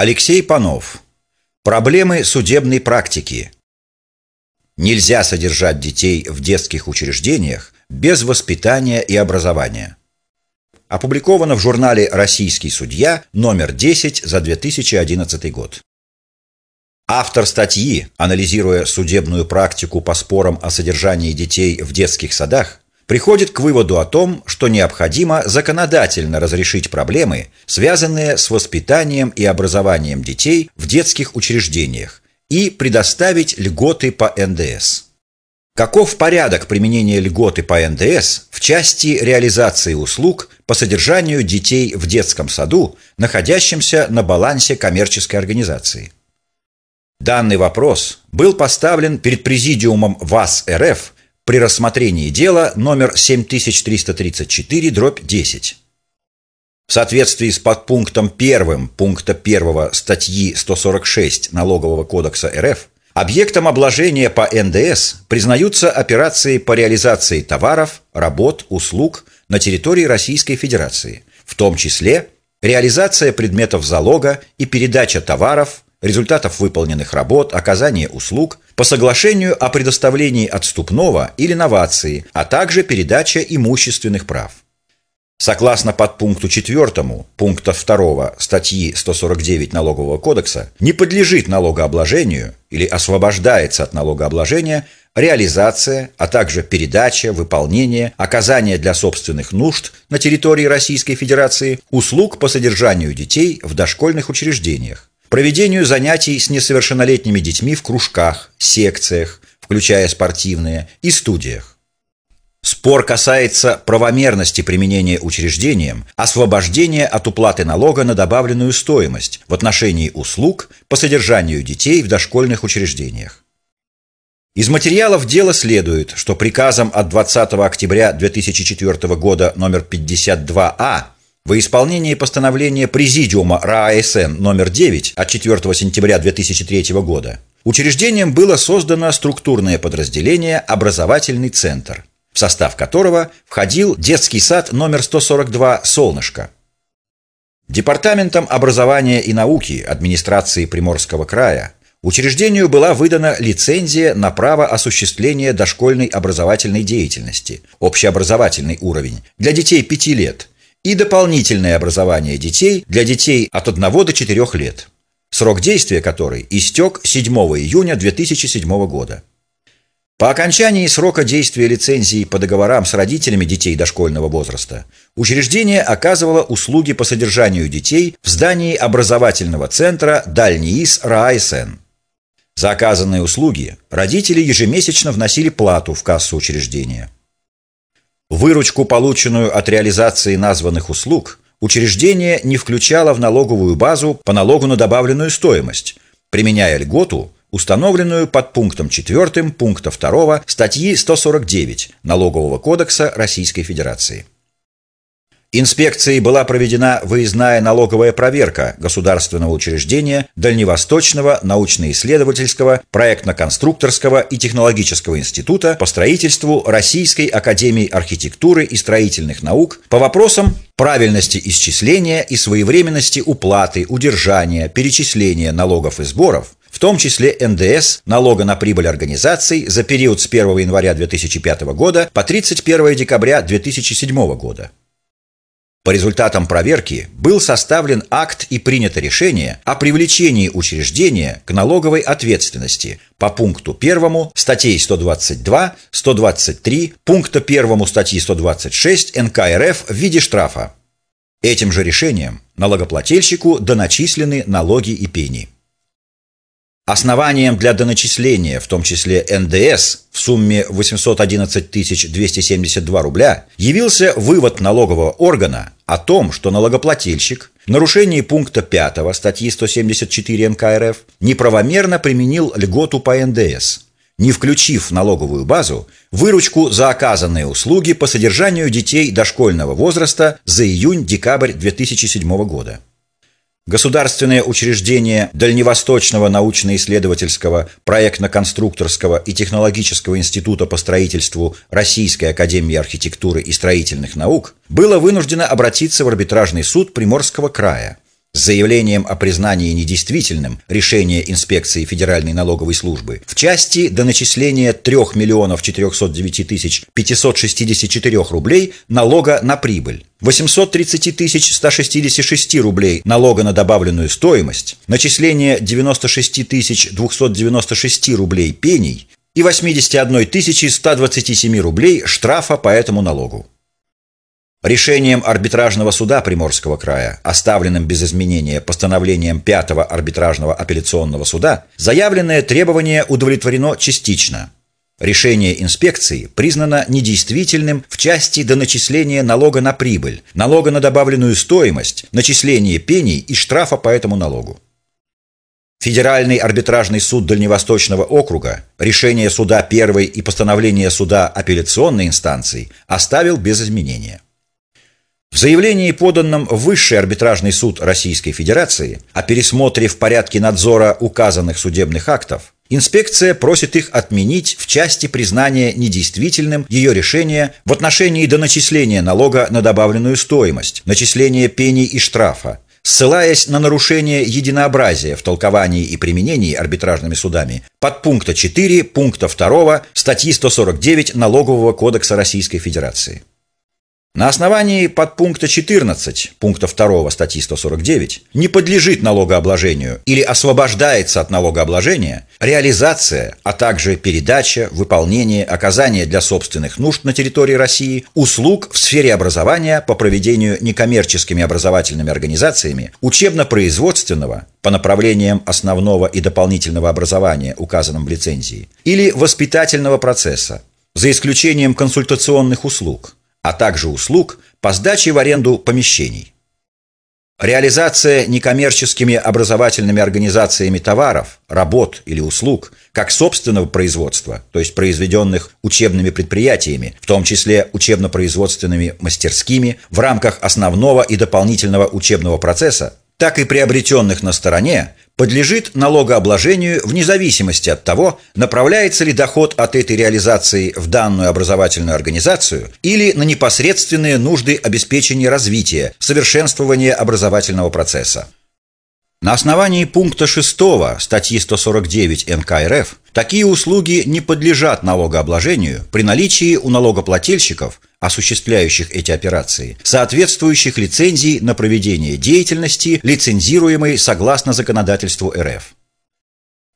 Алексей Панов. Проблемы судебной практики. Нельзя содержать детей в детских учреждениях без воспитания и образования. Опубликовано в журнале «Российский судья» номер 10 за 2011 год. Автор статьи, анализируя судебную практику по спорам о содержании детей в детских садах, приходит к выводу о том, что необходимо законодательно разрешить проблемы, связанные с воспитанием и образованием детей в детских учреждениях, и предоставить льготы по НДС. Каков порядок применения льготы по НДС в части реализации услуг по содержанию детей в детском саду, находящемся на балансе коммерческой организации? Данный вопрос был поставлен перед Президиумом ВАС РФ при рассмотрении дела номер 7334-10. В соответствии с подпунктом 1 пункта 1 статьи 146 Налогового кодекса РФ, объектом обложения по НДС признаются операции по реализации товаров, работ, услуг на территории Российской Федерации, в том числе реализация предметов залога и передача товаров, результатов выполненных работ, оказания услуг по соглашению о предоставлении отступного или новации, а также передача имущественных прав. Согласно подпункту 4 пункта 2 статьи 149 Налогового кодекса, не подлежит налогообложению или освобождается от налогообложения реализация, а также передача, выполнение, оказание для собственных нужд на территории Российской Федерации услуг по содержанию детей в дошкольных учреждениях, проведению занятий с несовершеннолетними детьми в кружках, секциях, включая спортивные, и студиях. Спор касается правомерности применения учреждением освобождения от уплаты налога на добавленную стоимость в отношении услуг по содержанию детей в дошкольных учреждениях. Из материалов дела следует, что приказом от 20 октября 2004 года номер 52А во исполнении постановления Президиума РАСН номер 9 от 4 сентября 2003 года учреждением было создано структурное подразделение «Образовательный центр», в состав которого входил детский сад номер 142 «Солнышко». Департаментом образования и науки администрации Приморского края учреждению была выдана лицензия на право осуществления дошкольной образовательной деятельности, общеобразовательный уровень, для детей 5 лет – и дополнительное образование детей для детей от 1 до 4 лет, срок действия которой истек 7 июня 2007 года. По окончании срока действия лицензии по договорам с родителями детей дошкольного возраста, учреждение оказывало услуги по содержанию детей в здании образовательного центра Дальниис РАСН. За оказанные услуги родители ежемесячно вносили плату в кассу учреждения – Выручку, полученную от реализации названных услуг, учреждение не включало в налоговую базу по налогу на добавленную стоимость, применяя льготу, установленную под пунктом 4 пункта 2 статьи 149 Налогового кодекса Российской Федерации. Инспекцией была проведена выездная налоговая проверка государственного учреждения Дальневосточного научно-исследовательского проектно-конструкторского и технологического института по строительству Российской академии архитектуры и строительных наук по вопросам правильности исчисления и своевременности уплаты, удержания, перечисления налогов и сборов, в том числе НДС, налога на прибыль организаций за период с 1 января 2005 года по 31 декабря 2007 года. По результатам проверки был составлен акт и принято решение о привлечении учреждения к налоговой ответственности по пункту 1 статей 122, 123, пункта 1 статьи 126 НК РФ в виде штрафа. Этим же решением налогоплательщику доначислены налоги и пени. Основанием для доначисления, в том числе НДС, в сумме 811 272 рубля, явился вывод налогового органа о том, что налогоплательщик в нарушении пункта 5 статьи 174 МК РФ неправомерно применил льготу по НДС, не включив в налоговую базу выручку за оказанные услуги по содержанию детей дошкольного возраста за июнь-декабрь 2007 года. Государственное учреждение Дальневосточного научно-исследовательского, проектно-конструкторского и технологического института по строительству Российской академии архитектуры и строительных наук было вынуждено обратиться в арбитражный суд Приморского края с заявлением о признании недействительным решения инспекции Федеральной налоговой службы в части до начисления 3 миллионов 409 тысяч 564 рублей налога на прибыль, 830 тысяч 166 рублей налога на добавленную стоимость, начисление 96 тысяч 296 рублей пений и 81 тысячи 127 рублей штрафа по этому налогу. Решением арбитражного суда Приморского края, оставленным без изменения постановлением 5 арбитражного апелляционного суда, заявленное требование удовлетворено частично. Решение инспекции признано недействительным в части до начисления налога на прибыль, налога на добавленную стоимость, начисления пений и штрафа по этому налогу. Федеральный арбитражный суд Дальневосточного округа решение суда первой и постановление суда апелляционной инстанции оставил без изменения. В заявлении, поданном в Высший арбитражный суд Российской Федерации о пересмотре в порядке надзора указанных судебных актов, инспекция просит их отменить в части признания недействительным ее решения в отношении до начисления налога на добавленную стоимость, начисления пений и штрафа, ссылаясь на нарушение единообразия в толковании и применении арбитражными судами под пункта 4 пункта 2 статьи 149 Налогового кодекса Российской Федерации. На основании подпункта 14 пункта 2 статьи 149 не подлежит налогообложению или освобождается от налогообложения реализация, а также передача, выполнение, оказание для собственных нужд на территории России услуг в сфере образования по проведению некоммерческими образовательными организациями учебно-производственного по направлениям основного и дополнительного образования, указанным в лицензии, или воспитательного процесса, за исключением консультационных услуг – а также услуг по сдаче в аренду помещений. Реализация некоммерческими образовательными организациями товаров, работ или услуг как собственного производства, то есть произведенных учебными предприятиями, в том числе учебно-производственными мастерскими в рамках основного и дополнительного учебного процесса, так и приобретенных на стороне, подлежит налогообложению вне зависимости от того, направляется ли доход от этой реализации в данную образовательную организацию или на непосредственные нужды обеспечения развития, совершенствования образовательного процесса. На основании пункта 6 статьи 149 НК РФ такие услуги не подлежат налогообложению при наличии у налогоплательщиков, осуществляющих эти операции, соответствующих лицензий на проведение деятельности, лицензируемой согласно законодательству РФ.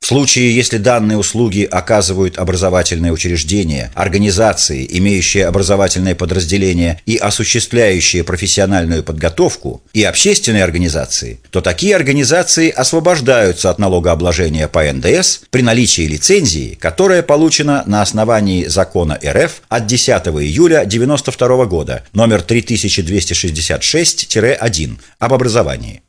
В случае, если данные услуги оказывают образовательные учреждения, организации, имеющие образовательное подразделение и осуществляющие профессиональную подготовку, и общественные организации, то такие организации освобождаются от налогообложения по НДС при наличии лицензии, которая получена на основании закона РФ от 10 июля 1992 года, номер 3266-1 об образовании.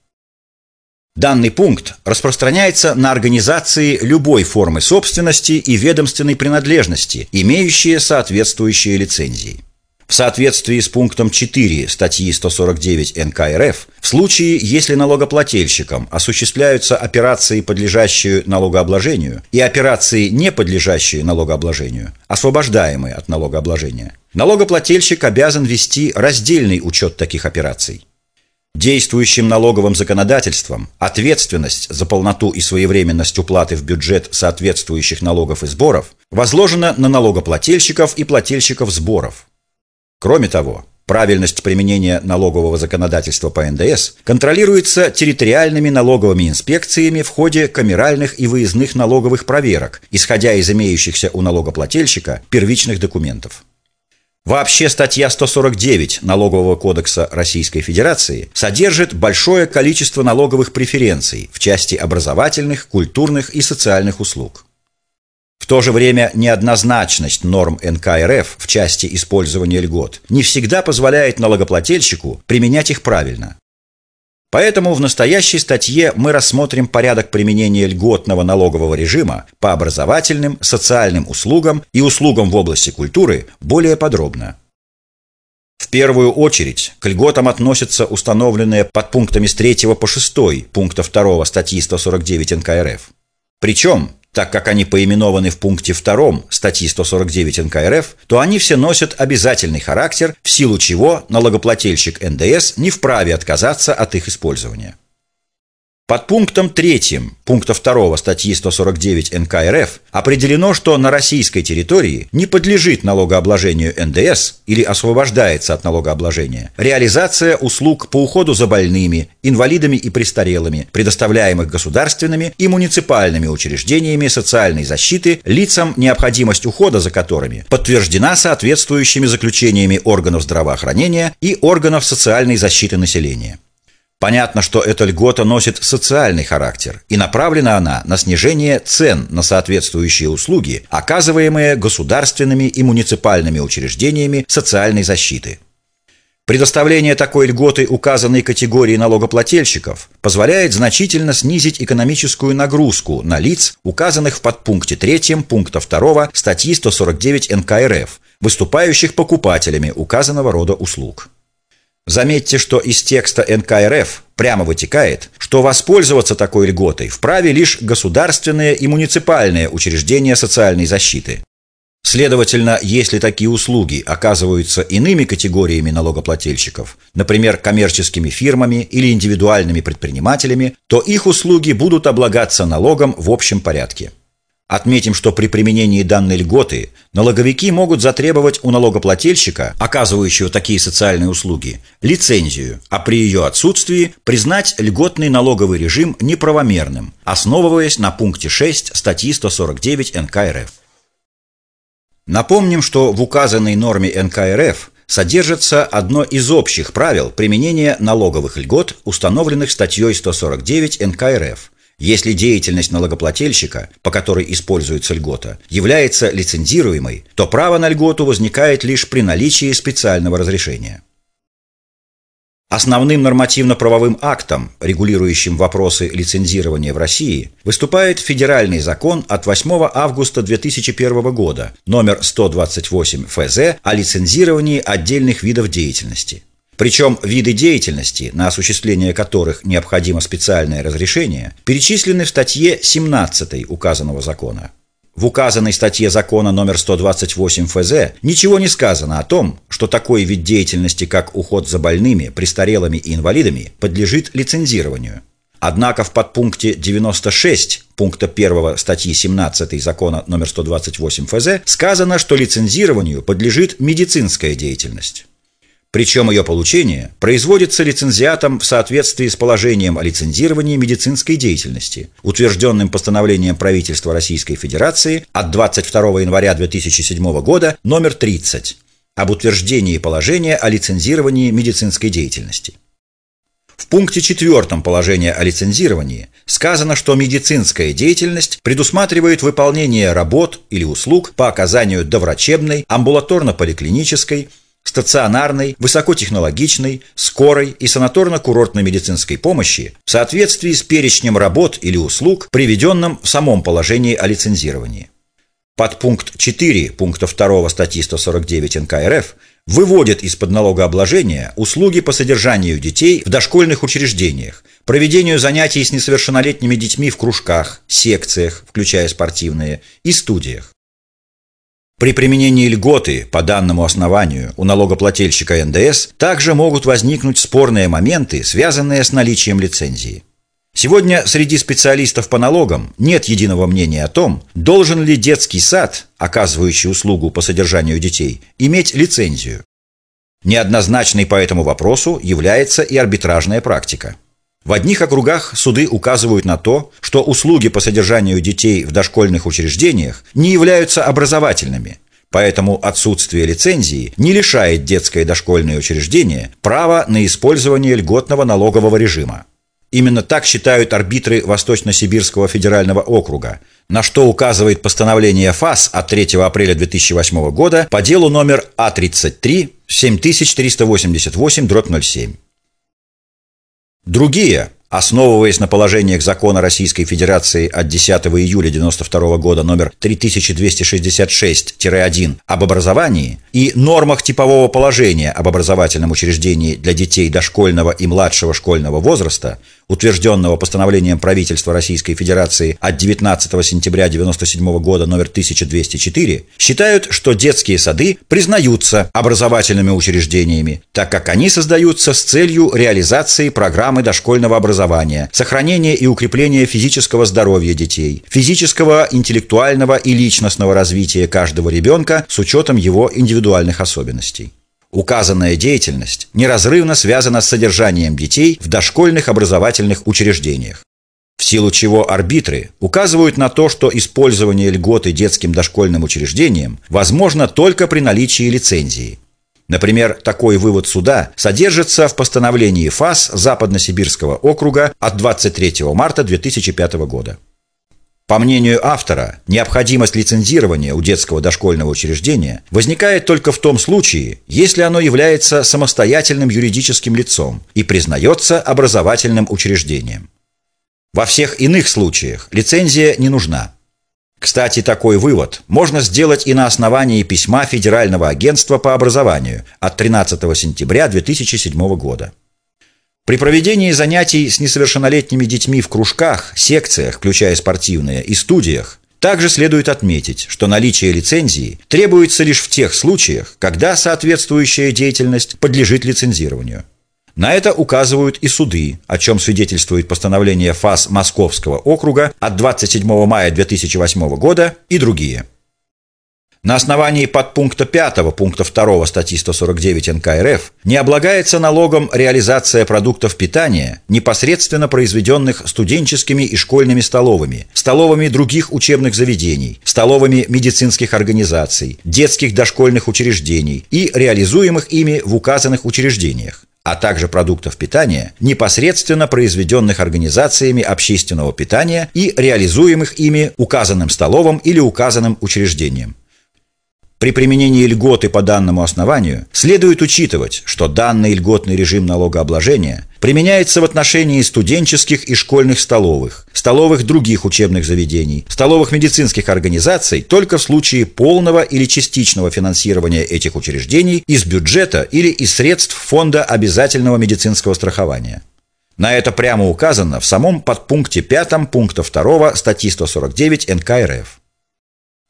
Данный пункт распространяется на организации любой формы собственности и ведомственной принадлежности, имеющие соответствующие лицензии. В соответствии с пунктом 4 статьи 149 НК РФ, в случае, если налогоплательщикам осуществляются операции, подлежащие налогообложению, и операции, не подлежащие налогообложению, освобождаемые от налогообложения, налогоплательщик обязан вести раздельный учет таких операций. Действующим налоговым законодательством ответственность за полноту и своевременность уплаты в бюджет соответствующих налогов и сборов возложена на налогоплательщиков и плательщиков сборов. Кроме того, правильность применения налогового законодательства по НДС контролируется территориальными налоговыми инспекциями в ходе камеральных и выездных налоговых проверок, исходя из имеющихся у налогоплательщика первичных документов. Вообще статья 149 Налогового кодекса Российской Федерации содержит большое количество налоговых преференций в части образовательных, культурных и социальных услуг. В то же время неоднозначность норм НК РФ в части использования льгот не всегда позволяет налогоплательщику применять их правильно. Поэтому в настоящей статье мы рассмотрим порядок применения льготного налогового режима по образовательным, социальным услугам и услугам в области культуры более подробно. В первую очередь к льготам относятся установленные под пунктами с 3 по 6 пункта 2 статьи 149 НК РФ. Причем так как они поименованы в пункте 2 статьи 149 НК РФ, то они все носят обязательный характер, в силу чего налогоплательщик НДС не вправе отказаться от их использования. Под пунктом 3 пункта 2 статьи 149 НК РФ определено, что на российской территории не подлежит налогообложению НДС или освобождается от налогообложения реализация услуг по уходу за больными, инвалидами и престарелыми, предоставляемых государственными и муниципальными учреждениями социальной защиты лицам, необходимость ухода за которыми подтверждена соответствующими заключениями органов здравоохранения и органов социальной защиты населения. Понятно, что эта льгота носит социальный характер, и направлена она на снижение цен на соответствующие услуги, оказываемые государственными и муниципальными учреждениями социальной защиты. Предоставление такой льготы указанной категории налогоплательщиков позволяет значительно снизить экономическую нагрузку на лиц, указанных в подпункте 3 пункта 2 статьи 149 НК РФ, выступающих покупателями указанного рода услуг. Заметьте, что из текста НКРФ прямо вытекает, что воспользоваться такой льготой вправе лишь государственные и муниципальные учреждения социальной защиты. Следовательно, если такие услуги оказываются иными категориями налогоплательщиков, например, коммерческими фирмами или индивидуальными предпринимателями, то их услуги будут облагаться налогом в общем порядке. Отметим, что при применении данной льготы налоговики могут затребовать у налогоплательщика, оказывающего такие социальные услуги, лицензию, а при ее отсутствии признать льготный налоговый режим неправомерным, основываясь на пункте 6 статьи 149 НК РФ. Напомним, что в указанной норме НК РФ содержится одно из общих правил применения налоговых льгот, установленных статьей 149 НК РФ – если деятельность налогоплательщика, по которой используется льгота, является лицензируемой, то право на льготу возникает лишь при наличии специального разрешения. Основным нормативно-правовым актом, регулирующим вопросы лицензирования в России, выступает Федеральный закон от 8 августа 2001 года, номер 128 ФЗ о лицензировании отдельных видов деятельности – причем виды деятельности, на осуществление которых необходимо специальное разрешение, перечислены в статье 17 указанного закона. В указанной статье закона номер 128 ФЗ ничего не сказано о том, что такой вид деятельности, как уход за больными, престарелыми и инвалидами, подлежит лицензированию. Однако в подпункте 96 пункта 1 статьи 17 закона номер 128 ФЗ сказано, что лицензированию подлежит медицинская деятельность. Причем ее получение производится лицензиатом в соответствии с положением о лицензировании медицинской деятельности, утвержденным постановлением правительства Российской Федерации от 22 января 2007 года номер 30 об утверждении положения о лицензировании медицинской деятельности. В пункте 4 положения о лицензировании сказано, что медицинская деятельность предусматривает выполнение работ или услуг по оказанию доврачебной, амбулаторно-поликлинической, стационарной, высокотехнологичной, скорой и санаторно-курортной медицинской помощи в соответствии с перечнем работ или услуг, приведенным в самом положении о лицензировании. Под пункт 4 пункта 2 статьи 149 НК РФ выводит из-под налогообложения услуги по содержанию детей в дошкольных учреждениях, проведению занятий с несовершеннолетними детьми в кружках, секциях, включая спортивные, и студиях. При применении льготы по данному основанию у налогоплательщика НДС также могут возникнуть спорные моменты, связанные с наличием лицензии. Сегодня среди специалистов по налогам нет единого мнения о том, должен ли детский сад, оказывающий услугу по содержанию детей, иметь лицензию. Неоднозначной по этому вопросу является и арбитражная практика. В одних округах суды указывают на то, что услуги по содержанию детей в дошкольных учреждениях не являются образовательными, поэтому отсутствие лицензии не лишает детское дошкольное учреждение права на использование льготного налогового режима. Именно так считают арбитры Восточно-Сибирского федерального округа, на что указывает постановление ФАС от 3 апреля 2008 года по делу номер А33 7388-07. Другие, основываясь на положениях закона Российской Федерации от 10 июля 1992 года номер 3266-1 об образовании и нормах типового положения об образовательном учреждении для детей дошкольного и младшего школьного возраста, утвержденного постановлением правительства Российской Федерации от 19 сентября 1997 года номер 1204, считают, что детские сады признаются образовательными учреждениями, так как они создаются с целью реализации программы дошкольного образования, сохранения и укрепления физического здоровья детей, физического, интеллектуального и личностного развития каждого ребенка с учетом его индивидуальных особенностей. Указанная деятельность неразрывно связана с содержанием детей в дошкольных образовательных учреждениях. В силу чего арбитры указывают на то, что использование льготы детским дошкольным учреждениям возможно только при наличии лицензии. Например, такой вывод суда содержится в постановлении ФАС Западно-Сибирского округа от 23 марта 2005 года. По мнению автора, необходимость лицензирования у детского дошкольного учреждения возникает только в том случае, если оно является самостоятельным юридическим лицом и признается образовательным учреждением. Во всех иных случаях лицензия не нужна. Кстати, такой вывод можно сделать и на основании письма Федерального агентства по образованию от 13 сентября 2007 года. При проведении занятий с несовершеннолетними детьми в кружках, секциях, включая спортивные, и студиях, также следует отметить, что наличие лицензии требуется лишь в тех случаях, когда соответствующая деятельность подлежит лицензированию. На это указывают и суды, о чем свидетельствует постановление ФАС Московского округа от 27 мая 2008 года и другие – на основании подпункта 5 пункта 2 статьи 149 НК РФ не облагается налогом реализация продуктов питания, непосредственно произведенных студенческими и школьными столовыми, столовыми других учебных заведений, столовыми медицинских организаций, детских дошкольных учреждений и реализуемых ими в указанных учреждениях а также продуктов питания, непосредственно произведенных организациями общественного питания и реализуемых ими указанным столовым или указанным учреждением. При применении льготы по данному основанию следует учитывать, что данный льготный режим налогообложения применяется в отношении студенческих и школьных столовых, столовых других учебных заведений, столовых медицинских организаций только в случае полного или частичного финансирования этих учреждений из бюджета или из средств Фонда обязательного медицинского страхования. На это прямо указано в самом подпункте 5 пункта 2 статьи 149 НК РФ.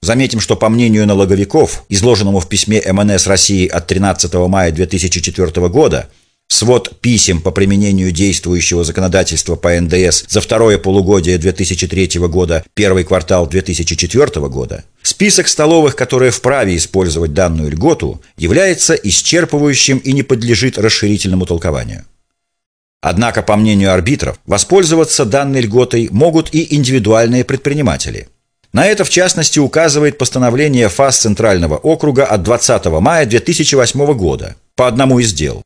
Заметим, что по мнению налоговиков, изложенному в письме МНС России от 13 мая 2004 года, свод писем по применению действующего законодательства по НДС за второе полугодие 2003 года, первый квартал 2004 года, список столовых, которые вправе использовать данную льготу, является исчерпывающим и не подлежит расширительному толкованию. Однако, по мнению арбитров, воспользоваться данной льготой могут и индивидуальные предприниматели – на это, в частности, указывает постановление ФАС Центрального округа от 20 мая 2008 года по одному из дел.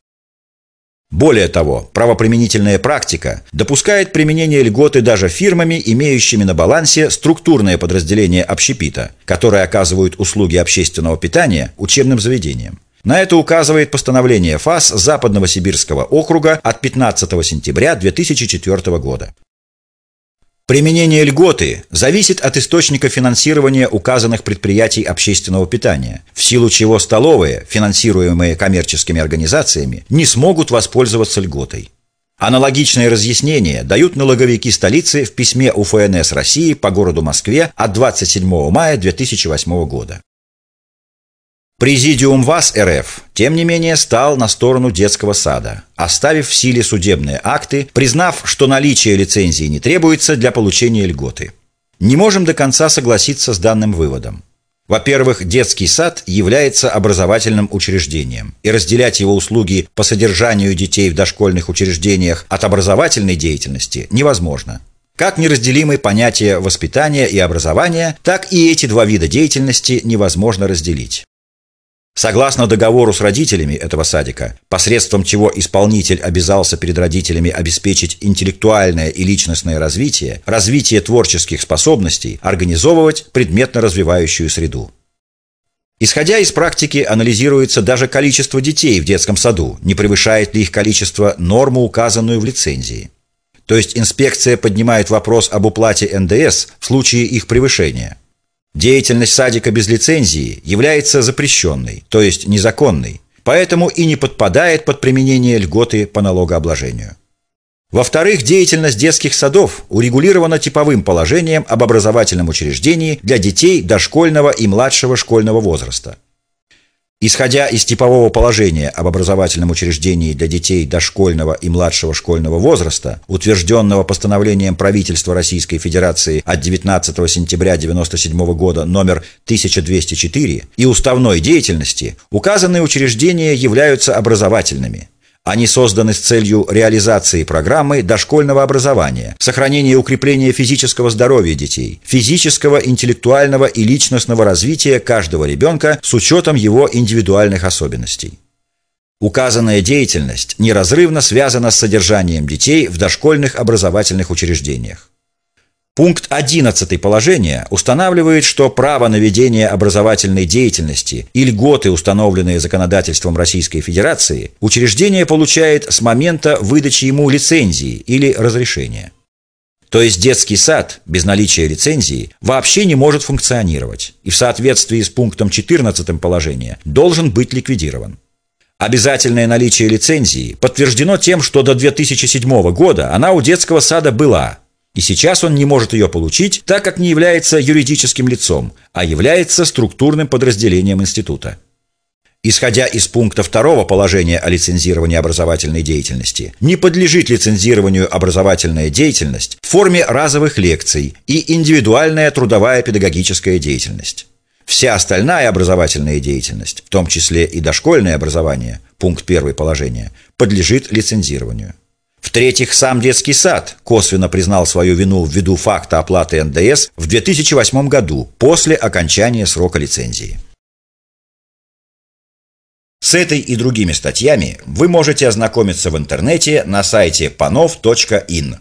Более того, правоприменительная практика допускает применение льготы даже фирмами, имеющими на балансе структурное подразделение общепита, которые оказывают услуги общественного питания учебным заведениям. На это указывает постановление ФАС Западного Сибирского округа от 15 сентября 2004 года. Применение льготы зависит от источника финансирования указанных предприятий общественного питания, в силу чего столовые, финансируемые коммерческими организациями, не смогут воспользоваться льготой. Аналогичные разъяснения дают налоговики столицы в письме УФНС России по городу Москве от 27 мая 2008 года. Президиум ВАС РФ, тем не менее, стал на сторону детского сада, оставив в силе судебные акты, признав, что наличие лицензии не требуется для получения льготы. Не можем до конца согласиться с данным выводом. Во-первых, детский сад является образовательным учреждением, и разделять его услуги по содержанию детей в дошкольных учреждениях от образовательной деятельности невозможно. Как неразделимы понятия воспитания и образования, так и эти два вида деятельности невозможно разделить. Согласно договору с родителями этого садика, посредством чего исполнитель обязался перед родителями обеспечить интеллектуальное и личностное развитие, развитие творческих способностей, организовывать предметно развивающую среду. Исходя из практики, анализируется даже количество детей в детском саду, не превышает ли их количество норму, указанную в лицензии. То есть инспекция поднимает вопрос об уплате НДС в случае их превышения – Деятельность садика без лицензии является запрещенной, то есть незаконной, поэтому и не подпадает под применение льготы по налогообложению. Во-вторых, деятельность детских садов урегулирована типовым положением об образовательном учреждении для детей дошкольного и младшего школьного возраста – Исходя из типового положения об образовательном учреждении для детей дошкольного и младшего школьного возраста, утвержденного постановлением правительства Российской Федерации от 19 сентября 1997 года номер 1204 и уставной деятельности, указанные учреждения являются образовательными – они созданы с целью реализации программы дошкольного образования, сохранения и укрепления физического здоровья детей, физического, интеллектуального и личностного развития каждого ребенка с учетом его индивидуальных особенностей. Указанная деятельность неразрывно связана с содержанием детей в дошкольных образовательных учреждениях. Пункт 11 положения устанавливает, что право на ведение образовательной деятельности и льготы, установленные законодательством Российской Федерации, учреждение получает с момента выдачи ему лицензии или разрешения. То есть детский сад без наличия лицензии вообще не может функционировать и в соответствии с пунктом 14 положения должен быть ликвидирован. Обязательное наличие лицензии подтверждено тем, что до 2007 года она у детского сада была – и сейчас он не может ее получить, так как не является юридическим лицом, а является структурным подразделением института. Исходя из пункта второго положения о лицензировании образовательной деятельности, не подлежит лицензированию образовательная деятельность в форме разовых лекций и индивидуальная трудовая педагогическая деятельность. Вся остальная образовательная деятельность, в том числе и дошкольное образование, пункт первый положения, подлежит лицензированию. В-третьих, сам детский сад косвенно признал свою вину ввиду факта оплаты НДС в 2008 году после окончания срока лицензии. С этой и другими статьями вы можете ознакомиться в интернете на сайте panov.in.